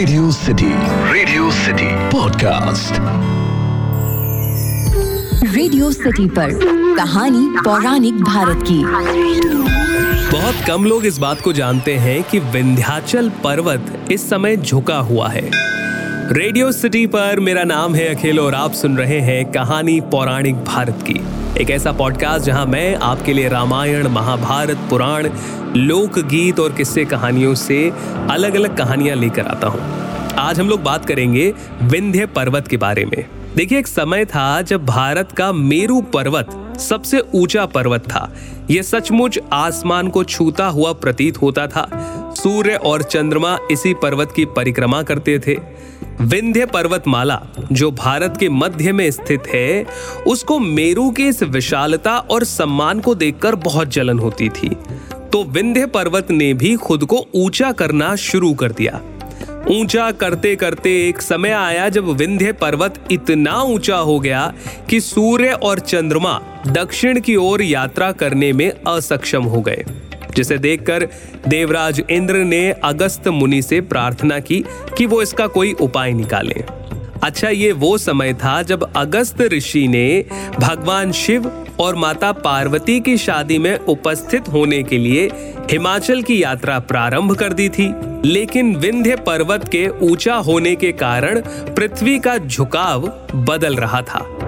Radio City Radio City podcast Radio City पर कहानी पौराणिक भारत की। बहुत कम लोग इस बात को जानते हैं कि विंध्याचल पर्वत इस समय झुका हुआ है। रेडियो सिटी पर मेरा नाम है अखिल और आप सुन रहे हैं कहानी पौराणिक भारत की। एक ऐसा पॉडकास्ट जहाँ मैं आपके लिए रामायण, महाभारत, पुराण, लोकगीत और किस्से कहानियों से अलग अलग कहानियाँ लेकर आता हूँ। आज हम लोग बात करेंगे विंध्य पर्वत के बारे में। देखिए, एक समय था जब भारत का मेरू पर्वत सबसे ऊँचा पर्वत था। यह सचमुच आसमान को छूता हुआ प्रतीत होता था। सूर्य और चंद्रमा इसी पर्वत की परिक्रमा करते थे। विंध्य पर्वतमाला, जो भारत के मध्य में स्थित है, उसको मेरू की इस विशालता और सम्मान को देखकर बहुत जलन होती थी। तो विंध्य पर्वत ने भी खुद को ऊँचा करना शुरू कर दिया। ऊँचा करते करते एक समय आया जब विंध्य पर्वत इतना ऊँचा हो गया कि सूर्य और चंद्रमा दक्षिण की ओर यात्रा करने में असक्षम हो गए। जिसे देखकर देवराज इंद्र ने अगस्त मुनि से प्रार्थना की कि वो इसका कोई उपाय निकालें। अच्छा ये वो समय था जब अगस्त ऋषि ने भगवान शिव और माता पार्वती की शादी में उपस्थित होने के लिए हिमाचल की यात्रा प्रारंभ कर दी थी। लेकिन विंध्य पर्वत के ऊँचा होने के कारण पृथ्वी का झुकाव बदल रहा था।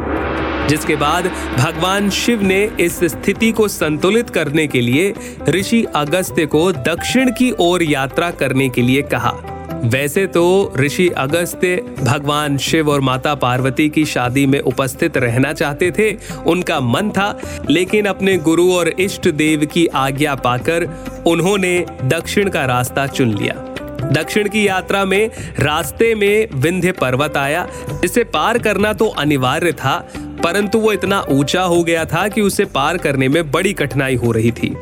जिसके बाद भगवान शिव ने इस स्थिति को संतुलित करने के लिए ऋषि अगस्त्य को दक्षिण की ओर यात्रा करने के लिए कहा। वैसे तो ऋषि अगस्त्य भगवान शिव और माता पार्वती की शादी में उपस्थित रहना चाहते थे, उनका मन था, लेकिन अपने गुरु और इष्ट देव की आज्ञा पाकर उन्होंने दक्षिण का रास्ता चुन लिया। दक्षिण की यात्रा में रास्ते में विंध्य पर्वत आया, जिसे पार करना तो अनिवार्य था परंतु वो इतना ऊँचा हो गया था कि उसे पार करने में बड़ी कठिनाई हो रही थी।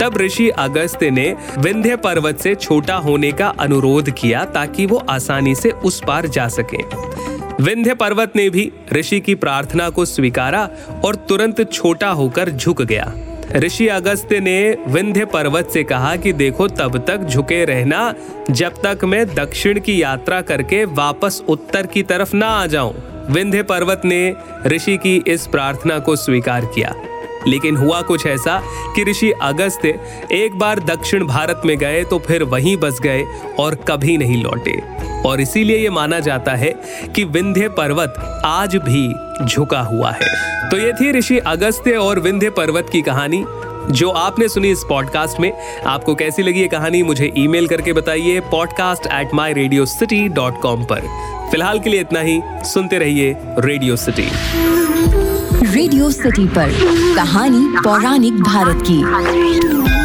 तब ऋषि अगस्त्य ने विंध्य पर्वत से छोटा होने का अनुरोध किया ताकि वो आसानी से उस पार जा सके। विंध्य पर्वत ने भी ऋषि की प्रार्थना को स्वीकारा और तुरंत छोटा होकर झुक गया। ऋषि अगस्त्य ने विंध्य पर्वत से कहा कि देखो, तब तक झुके रहना, जब तक मैं दक्षिण की यात्रा करके वापस उत्तर की तरफ़ ना आ जाऊँ। विंध्य पर्वत ने ऋषि की इस प्रार्थना को स्वीकार किया। लेकिन हुआ कुछ ऐसा कि ऋषि अगस्त्य एक बार दक्षिण भारत में गए तो फिर वहीं बस गए और कभी नहीं लौटे। और इसीलिए ये माना जाता है कि विंध्य पर्वत आज भी झुका हुआ है। तो ये थी ऋषि अगस्त्य और विंध्य पर्वत की कहानी। जो आपने सुनी इस पॉडकास्ट में, आपको कैसी लगी ये कहानी, मुझे ईमेल करके बताइए podcast at my radio city dot com पर। फ़िलहाल के लिए इतना ही, सुनते रहिए रेडियो सिटी रेडियो सिटी पर, कहानी पौराणिक भारत की।